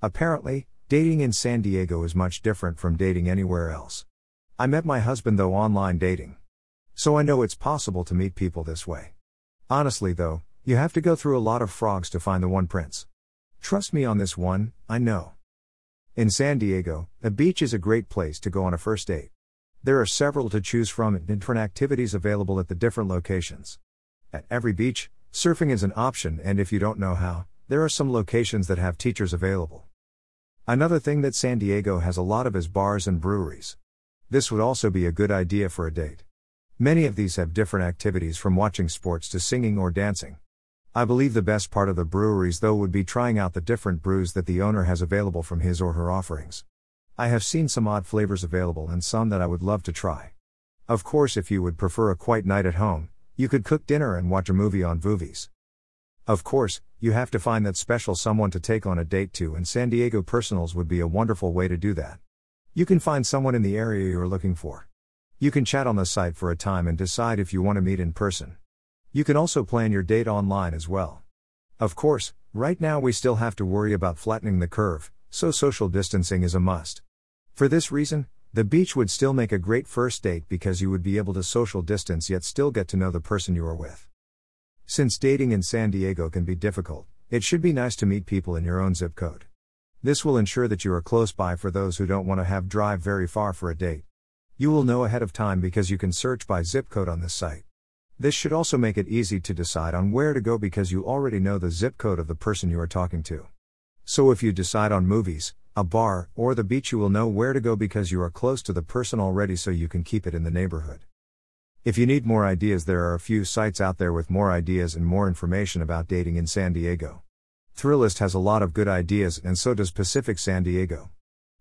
Apparently, dating in San Diego is much different from dating anywhere else. I met my husband though online dating. So I know it's possible to meet people this way. Honestly though, you have to go through a lot of frogs to find the one prince. Trust me on this one, I know. In San Diego, a beach is a great place to go on a first date. There are several to choose from and different activities available at the different locations. At every beach, surfing is an option, and if you don't know how, there are some locations that have teachers available. Another thing that San Diego has a lot of is bars and breweries. This would also be a good idea for a date. Many of these have different activities from watching sports to singing or dancing. I believe the best part of the breweries though would be trying out the different brews that the owner has available from his or her offerings. I have seen some odd flavors available and some that I would love to try. Of course, if you would prefer a quiet night at home, you could cook dinner and watch a movie on Vuvis. Of course, you have to find that special someone to take on a date to, and San Diego Personals would be a wonderful way to do that. You can find someone in the area you're looking for. You can chat on the site for a time and decide if you want to meet in person. You can also plan your date online as well. Of course, right now we still have to worry about flattening the curve, so social distancing is a must. For this reason, the beach would still make a great first date because you would be able to social distance yet still get to know the person you are with. Since dating in San Diego can be difficult, it should be nice to meet people in your own zip code. This will ensure that you are close by for those who don't want to have drive very far for a date. You will know ahead of time because you can search by zip code on this site. This should also make it easy to decide on where to go because you already know the zip code of the person you are talking to. So if you decide on movies, a bar, or the beach, you will know where to go because you are close to the person already so you can keep it in the neighborhood. If you need more ideas, there are a few sites out there with more ideas and more information about dating in San Diego. Thrillist has a lot of good ideas, and so does Pacific San Diego.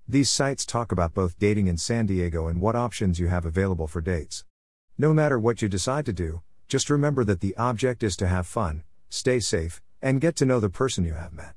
These sites talk about both dating in San Diego and what options you have available for dates. No matter what you decide to do, just remember that the object is to have fun, stay safe, and get to know the person you have met.